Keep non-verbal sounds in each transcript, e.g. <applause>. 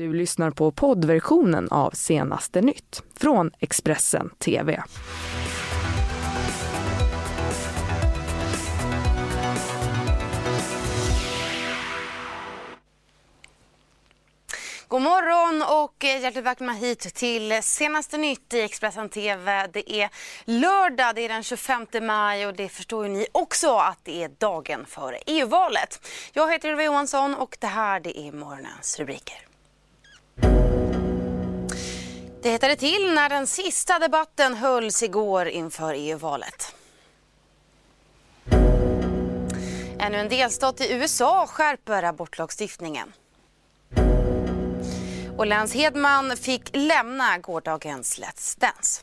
Du lyssnar på poddversionen av Senaste nytt från Expressen TV. God morgon och hjärtligt välkomna hit till senaste nytt i Expressen TV. Det är lördag, det är den 25 maj och det förstår ju ni också att det är dagen före EU-valet. Jag heter Ylva Johansson och det här det är morgonens rubriker. Det hettade till när den sista debatten hölls igår inför EU-valet. Ännu en delstat i USA skärper abortlagstiftningen. Och Lance Hedman fick lämna gårdagens Let's Dance.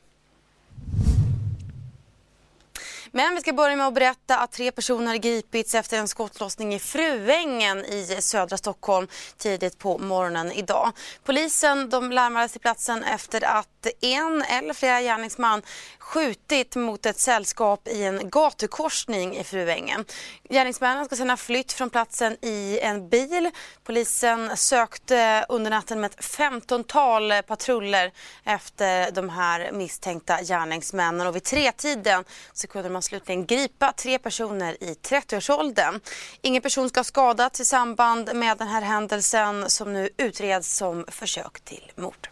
Men vi ska börja med att berätta att tre personer gripits efter en skottlossning i Fruängen i södra Stockholm tidigt på morgonen idag. Polisen de larmades till platsen efter att en eller flera gärningsman skjutit mot ett sällskap i en gatukorsning i Fruängen. Gärningsmännen ska sedan ha flytt från platsen i en bil. Polisen sökte under natten med ett 15-tal patruller efter de här misstänkta gärningsmännen och vid tretiden så kunde man slutligen gripa tre personer i 30-årsåldern. Ingen person ska ha skadats i samband med den här händelsen som nu utreds som försök till mord.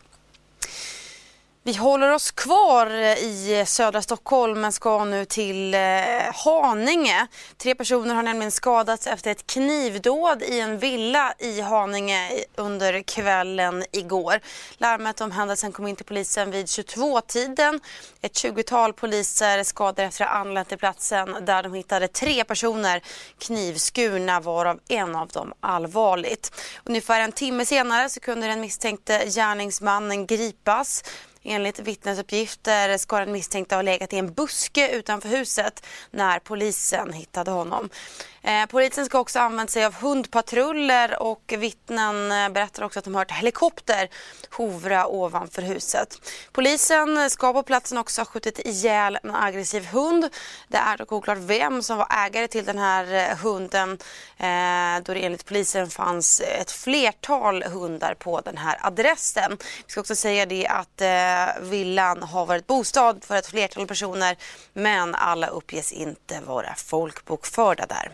Vi håller oss kvar eh, i eh, södra Stockholm men ska nu till eh, Haninge. Tre personer har nämligen skadats efter ett knivdåd i en villa i Haninge under kvällen igår. Larmet om händelsen kom in till polisen vid 22-tiden. Ett 20-tal poliser skadade efter att ha anlänt till platsen där de hittade tre personer knivskurna varav en av dem allvarligt. Ungefär en timme senare så kunde den misstänkte gärningsmannen gripas. Enligt vittnesuppgifter ska den misstänkte ha legat i en buske utanför huset när polisen hittade honom. Eh, polisen ska också ha använt sig av hundpatruller och vittnen eh, berättar också att de hört helikopter hovra ovanför huset. Polisen ska på platsen också ha skjutit ihjäl en aggressiv hund. Det är dock oklart vem som var ägare till den här eh, hunden eh, då det enligt polisen fanns ett flertal hundar på den här adressen. Vi ska också säga det att eh, villan har varit bostad för ett flertal personer men alla uppges inte vara folkbokförda där.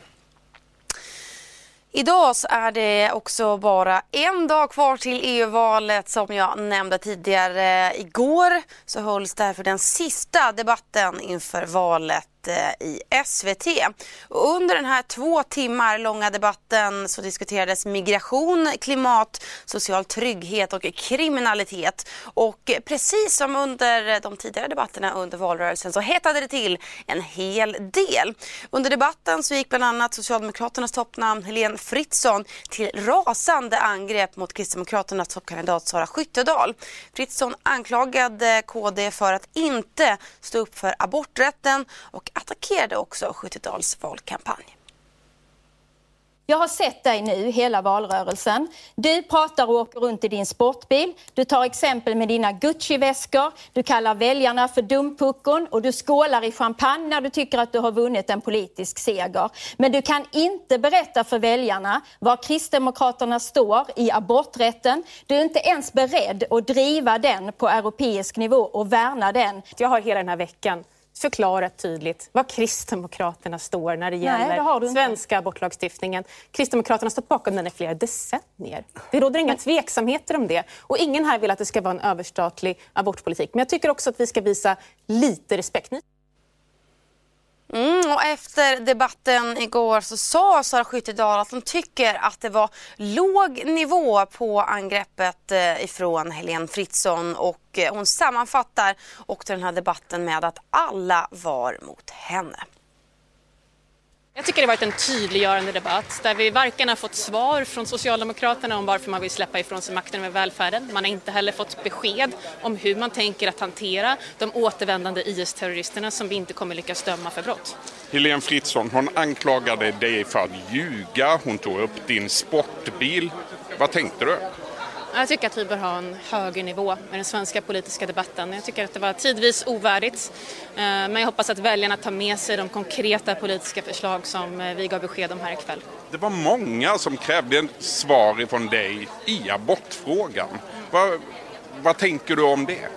Idag så är det också bara en dag kvar till EU-valet som jag nämnde tidigare. Igår så hölls därför den sista debatten inför valet i SVT. Och under den här två timmar långa debatten så diskuterades migration, klimat, social trygghet och kriminalitet. Och precis som under de tidigare debatterna under valrörelsen så hettade det till en hel del. Under debatten så gick bland annat Socialdemokraternas toppnamn Helene Fritzon till rasande angrepp mot Kristdemokraternas toppkandidat Sara Skyttedal. Fritzon anklagade KD för att inte stå upp för aborträtten och attackerade också Skyttedals valkampanj. Jag har sett dig nu hela valrörelsen. Du pratar och åker runt i din sportbil. Du tar exempel med dina Gucci-väskor. Du kallar väljarna för dumpuckon och du skålar i champagne när du tycker att du har vunnit en politisk seger. Men du kan inte berätta för väljarna var Kristdemokraterna står i aborträtten. Du är inte ens beredd att driva den på europeisk nivå och värna den. Jag har hela den här veckan förklarat tydligt var Kristdemokraterna står när det gäller Nej, det svenska abortlagstiftningen. Kristdemokraterna har stått bakom den i flera decennier. Det råder inga tveksamheter om det. Och ingen här vill att det ska vara en överstatlig abortpolitik. Men jag tycker också att vi ska visa lite respekt. Mm, och efter debatten igår så sa Sara Skyttedal att hon tycker att det var låg nivå på angreppet eh, ifrån Helene Fritzon och eh, hon sammanfattar också den här debatten med att alla var mot henne. Jag tycker det har varit en tydliggörande debatt där vi varken har fått svar från Socialdemokraterna om varför man vill släppa ifrån sig makten över välfärden. Man har inte heller fått besked om hur man tänker att hantera de återvändande IS-terroristerna som vi inte kommer lyckas döma för brott. Helene Fritzon, hon anklagade dig för att ljuga. Hon tog upp din sportbil. Vad tänkte du? Jag tycker att vi bör ha en högre nivå i den svenska politiska debatten. Jag tycker att det var tidvis ovärdigt. Eh, men jag hoppas att väljarna tar med sig de konkreta politiska förslag som eh, vi gav besked om här ikväll. Det var många som krävde svar från dig i abortfrågan. Vad, vad tänker du om det?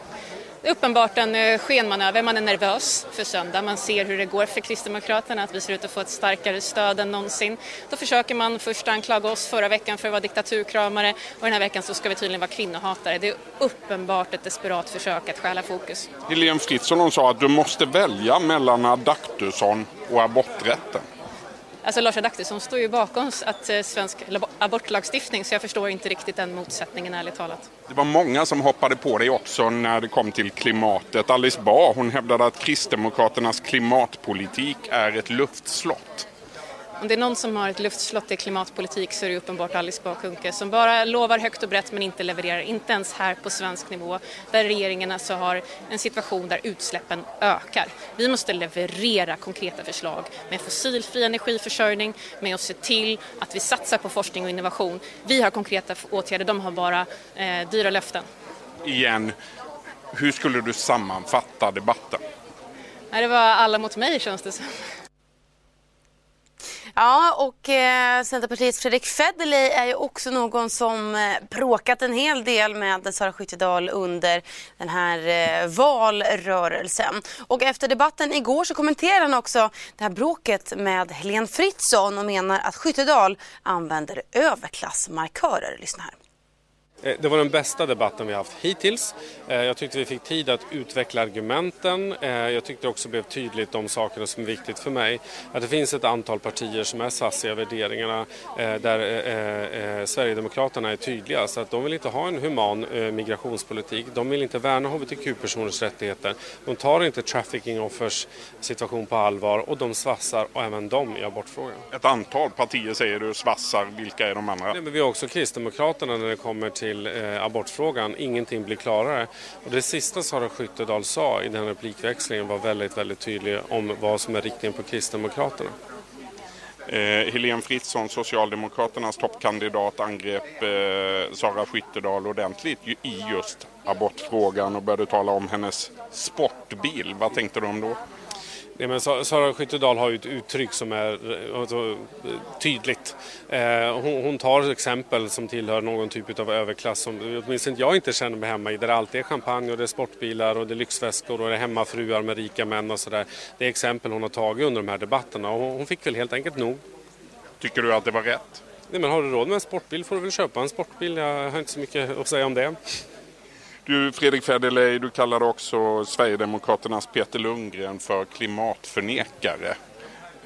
Det är uppenbart en eh, skenmanöver. Man är nervös för söndag. Man ser hur det går för Kristdemokraterna, att vi ser ut att få ett starkare stöd än någonsin. Då försöker man först anklaga oss förra veckan för att vara diktaturkramare och den här veckan så ska vi tydligen vara kvinnohatare. Det är uppenbart ett desperat försök att stjäla fokus. Helene Fritzon sa att du måste välja mellan Adaktusson och aborträtten. Alltså Lars Adaktusson står ju bakom att eh, svensk abortlagstiftning så jag förstår inte riktigt den motsättningen ärligt talat. Det var många som hoppade på dig också när det kom till klimatet. Alice Bah hon hävdade att Kristdemokraternas klimatpolitik är ett luftslott. Om det är någon som har ett luftslott i klimatpolitik så är det uppenbart Alice Bah Kuhnke som bara lovar högt och brett men inte levererar, inte ens här på svensk nivå där regeringen alltså har en situation där utsläppen ökar. Vi måste leverera konkreta förslag med fossilfri energiförsörjning, med att se till att vi satsar på forskning och innovation. Vi har konkreta åtgärder, de har bara eh, dyra löften. Igen, hur skulle du sammanfatta debatten? Det var alla mot mig känns det som. Ja, och eh, Centerpartiets Fredrik Federley är ju också någon som eh, bråkat en hel del med Sara Skyttedal under den här eh, valrörelsen. Och efter debatten igår så kommenterar han också det här bråket med Helene Fritzon och menar att Skyttedal använder överklassmarkörer. Lyssna här. Eh, det var den bästa debatten vi haft hittills. Eh, jag tyckte vi fick tid att utveckla argumenten. Eh, jag tyckte också blev tydligt de sakerna som är viktigt för mig. Att det finns ett antal partier som är sassiga i värderingarna där Sverigedemokraterna är tydliga. Så att de vill inte ha en human migrationspolitik. De vill inte värna hbtq-personers rättigheter. De tar inte trafficking offers situation på allvar och de svassar och även de i abortfrågan. Ett antal partier säger du svassar. Vilka är de andra? Nej, men vi har också Kristdemokraterna när det kommer till till eh, abortfrågan. Ingenting blir klarare. Och det sista Sara Skyttedal sa i den replikväxlingen var väldigt, väldigt tydlig om vad som är riktningen på Kristdemokraterna. Eh, Helene Fritzon, Socialdemokraternas toppkandidat, angrep eh, Sara Skyttedal ordentligt i just abortfrågan och började tala om hennes sportbil. Vad tänkte du om då? Nej, men Sara Skyttedal har ju ett uttryck som är alltså, tydligt. Eh, hon, hon, tar exempel som tillhör någon typ av överklass som åtminstone jag inte känner mig hemma i. Där det alltid är champagne och det är sportbilar och det är lyxväskor och det är hemmafruar med rika män och sådär. Det är exempel hon har tagit under de här debatterna och hon fick väl helt enkelt nog. Tycker du att det var rätt? Nej, men har du råd med en sportbil får du väl köpa en sportbil. Jag har inte så mycket att säga om det. Du Fredrik Federley, du kallade också Sverigedemokraternas Peter Lundgren för klimatförnekare.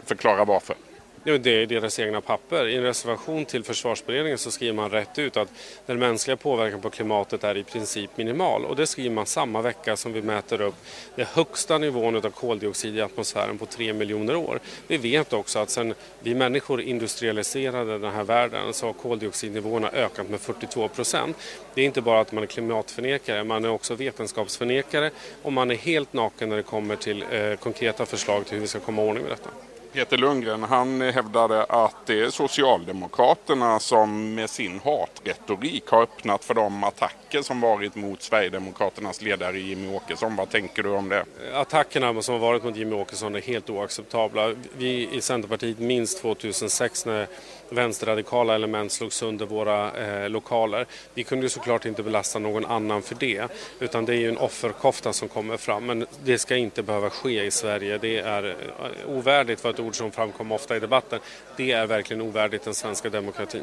Förklara varför. Det är deras egna papper. I en reservation till försvarsberedningen så skriver man rätt ut att den mänskliga påverkan på klimatet är i princip minimal. Och det skriver man samma vecka som vi mäter upp den högsta nivån av koldioxid i atmosfären på tre miljoner år. Vi vet också att sedan vi människor industrialiserade den här världen så har koldioxidnivåerna ökat med 42 procent. Det är inte bara att man är klimatförnekare, man är också vetenskapsförnekare och man är helt naken när det kommer till eh, konkreta förslag till hur vi ska komma ordning med detta. Peter Lundgren han hävdade att det är Socialdemokraterna som med sin hatretorik har öppnat för de attacker som varit mot Sverigedemokraternas ledare Jimmy Åkesson. Vad tänker du om det? Attackerna som har varit mot Jimmy Åkesson är helt oacceptabla. Vi i Centerpartiet minns 2006 när vänsterradikala element slog sönder våra eh, lokaler. Vi kunde ju såklart inte belasta någon annan för det utan det är ju en offerkofta som kommer fram men det ska inte behöva ske i Sverige. Det är eh, ovärdigt för ett ord som framkom ofta i debatten. Det är verkligen ovärdigt den svenska demokratin.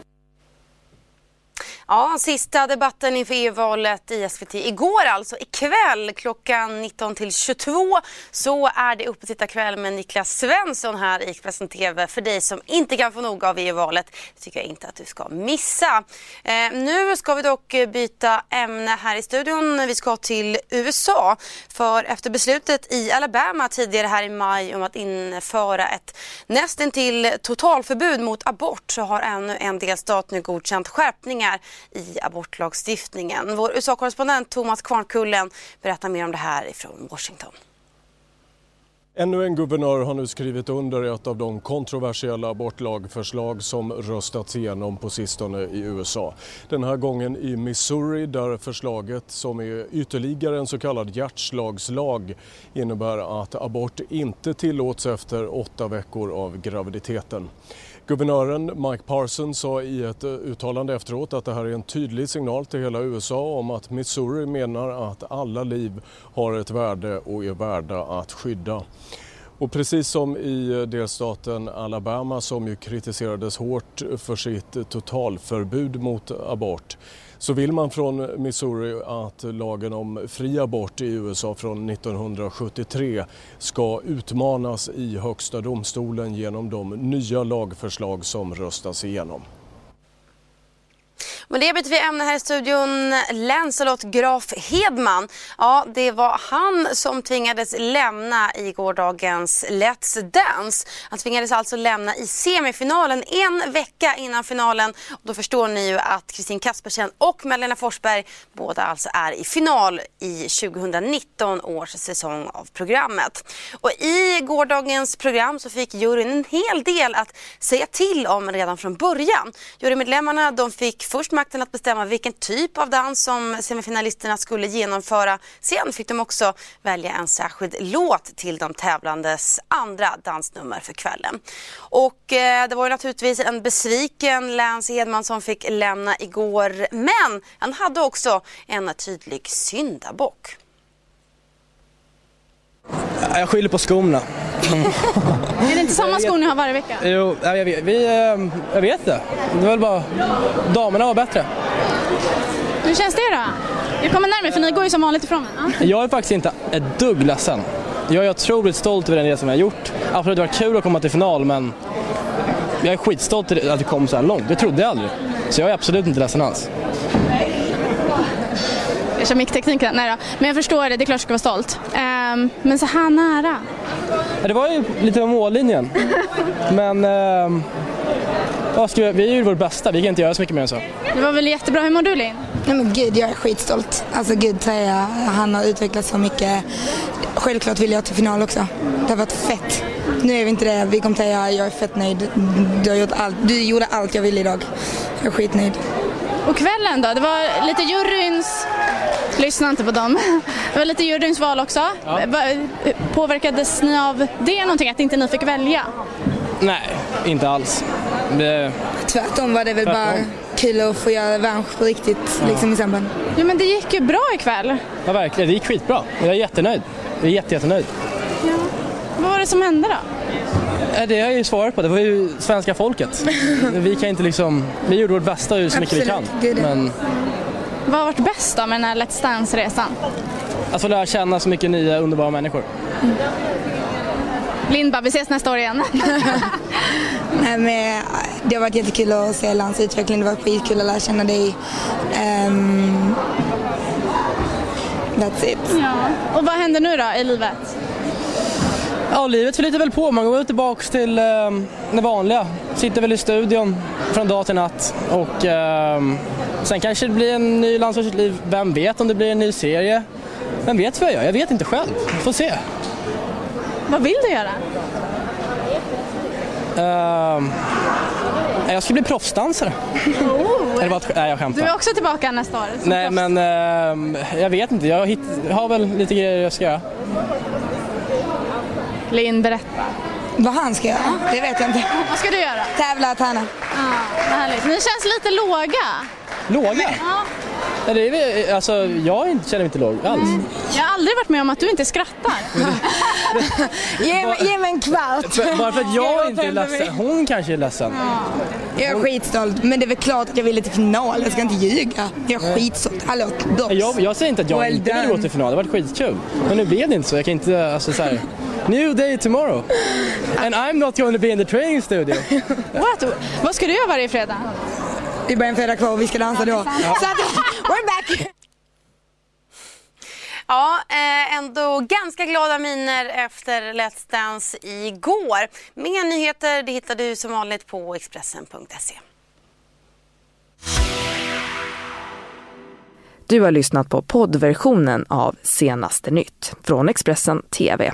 Ja, sista debatten inför EU-valet i SVT igår alltså. Ikväll klockan 19 till 22 så är det uppesittarkväll med Niklas Svensson här i Expressen TV för dig som inte kan få nog av EU-valet. Det tycker jag inte att du ska missa. Eh, nu ska vi dock byta ämne här i studion. Vi ska till USA för efter beslutet i Alabama tidigare här i maj om att införa ett nästintill totalförbud mot abort så har ännu en delstat nu godkänt skärpningar i abortlagstiftningen. Vår USA-korrespondent Thomas Kvarnkullen berättar mer om det här ifrån Washington. Ännu en guvernör har nu skrivit under ett av de kontroversiella abortlagförslag som röstats igenom på sistone i USA. Den här gången i Missouri där förslaget som är ytterligare en så kallad hjärtslagslag innebär att abort inte tillåts efter åtta veckor av graviditeten. Guvernören Mike Parson sa i ett eh, uttalande efteråt att det här är en tydlig signal till hela USA om att Missouri menar att alla liv har ett värde och är värda att skydda. Och precis som i eh, delstaten Alabama som ju kritiserades hårt för sitt totalförbud mot abort så vill man från Missouri att lagen om fri abort i USA från 1973 ska utmanas i Högsta domstolen genom de nya lagförslag som röstas igenom. Men det byter vi ämne här i studion. Lancelot Graf Hedman. Ja, det var han som tvingades lämna i gårdagens Let's Dance. Han tvingades alltså lämna i semifinalen en vecka innan finalen. Och då förstår ni ju att Kristin Kaspersen och Malena Forsberg båda alltså är i final i 2019 års säsong av programmet. Och i gårdagens program så fick juryn en hel del att säga till om redan från början. Jurymedlemmarna de fick först makten att bestämma vilken typ av dans som semifinalisterna skulle genomföra. Sen fick de också välja en särskild låt till de tävlandes andra dansnummer för kvällen. Och eh, det var ju naturligtvis en besviken Lance Edman som fick lämna igår. Men han hade också en tydlig syndabock. Jag skyller på skorna är det inte samma skor ni har varje vecka? Jo, jag vet, vi, ehm, jag vet det. Det är väl bara, damerna var bättre. Hur känns det då? Vi kommer närmare för ni går ju som vanligt ifrån mig. Jag är faktiskt inte ett dugg ledsen. Jag är otroligt stolt över den resan jag har gjort. Absolut, det var kul att komma till final men jag är skitstolt att vi kom så här långt. Det trodde jag aldrig. Så jag är absolut inte ledsen alls. Micktekniken. Nej då. Men jag förstår det, det är klart jag ska vara stolt. Um, men så här nära. Ja, det var ju lite av mållinjen. men um, vi, vi gjorde vårt bästa, vi kan inte göra så mycket mer än så. Det var väl jättebra. Hur mår du Linn? Nej men gud, jag är skitstolt. Alltså gud säga, han har utvecklats så mycket. Självklart vill jag till final också. Det har varit fett. Nu är vi inte det. Vi kommer säga jag är fett nöjd. Du, har gjort allt. du gjorde allt jag ville idag. Jag är skitnöjd. Och kvällen då? Det var lite juryns... Lyssna inte på dem. Det var lite juryns val också. Ja. Påverkades ni av det någonting, att inte ni fick välja? Nej, inte alls. Det... Tvärtom var det väl Tvärtom. bara kul att få göra revansch på riktigt ja. liksom i samband. Ja men det gick ju bra ikväll. Ja verkligen, det gick skitbra. Jag är jättenöjd. Jag är jätte, jättenöjd. Ja. Vad var det som hände då? Det har jag ju svarat på, det var ju svenska folket. <laughs> vi kan inte liksom, vi gjorde vårt bästa så mycket vi kan. Men... Vad har varit bäst då med den här Let's Dance-resan? Att få lära känna så mycket nya underbara människor. Mm. Lindba, vi ses nästa år igen. <laughs> Nej, men, det har varit jättekul att se Lans utveckling. Det var skitkul att lära känna dig. Um, that's it. Ja. Och vad händer nu då i livet? Ja, livet flyter väl på. Man går tillbaka till eh, det vanliga. Sitter väl i studion från dag till natt. Och eh, sen kanske det blir en ny landslagsliv. Vem vet om det blir en ny serie? Vem vet vad jag gör? Jag vet inte själv. Får se. Vad vill du göra? Uh, jag ska bli proffsdansare. Oh. Eller vad, nej, jag skämtar. Du är också tillbaka nästa år? Nej, proffs. men uh, jag vet inte. Jag, har väl lite grejer jag ska göra. Linn, berätta. Vad han ska göra? Det vet jag inte. Vad ska du göra? Tävla och träna. Vad härligt. Ni känns lite låga. Låga? Ja. Ja, det är, alltså, jag känner mig inte låg alls. Mm. Jag har aldrig varit med om att du inte skrattar. <laughs> ge, mig, ge mig en kvart. Bara för att jag <laughs> inte är ledsen. Hon kanske är ledsen. Ja. Jag är skitstolt, men det är väl klart att jag ville till final. Jag ska inte ljuga. Jag är skitstolt. Hallå, jag, jag säger inte att jag well inte vill gå till final. Det har varit skitkul. Men nu blev det inte så. Jag kan inte, alltså så här, New day tomorrow. And I'm not going to be in the training studio. <laughs> What? Vad ska du göra varje fredag? Det är bara en fredag kvar och vi ska dansa då. Så att, <laughs> we're back! Ja, eh, ändå ganska glada miner efter Let's Dance igår. Mer nyheter det hittar du som vanligt på Expressen.se. Du har lyssnat på poddversionen av Senaste nytt från Expressen TV.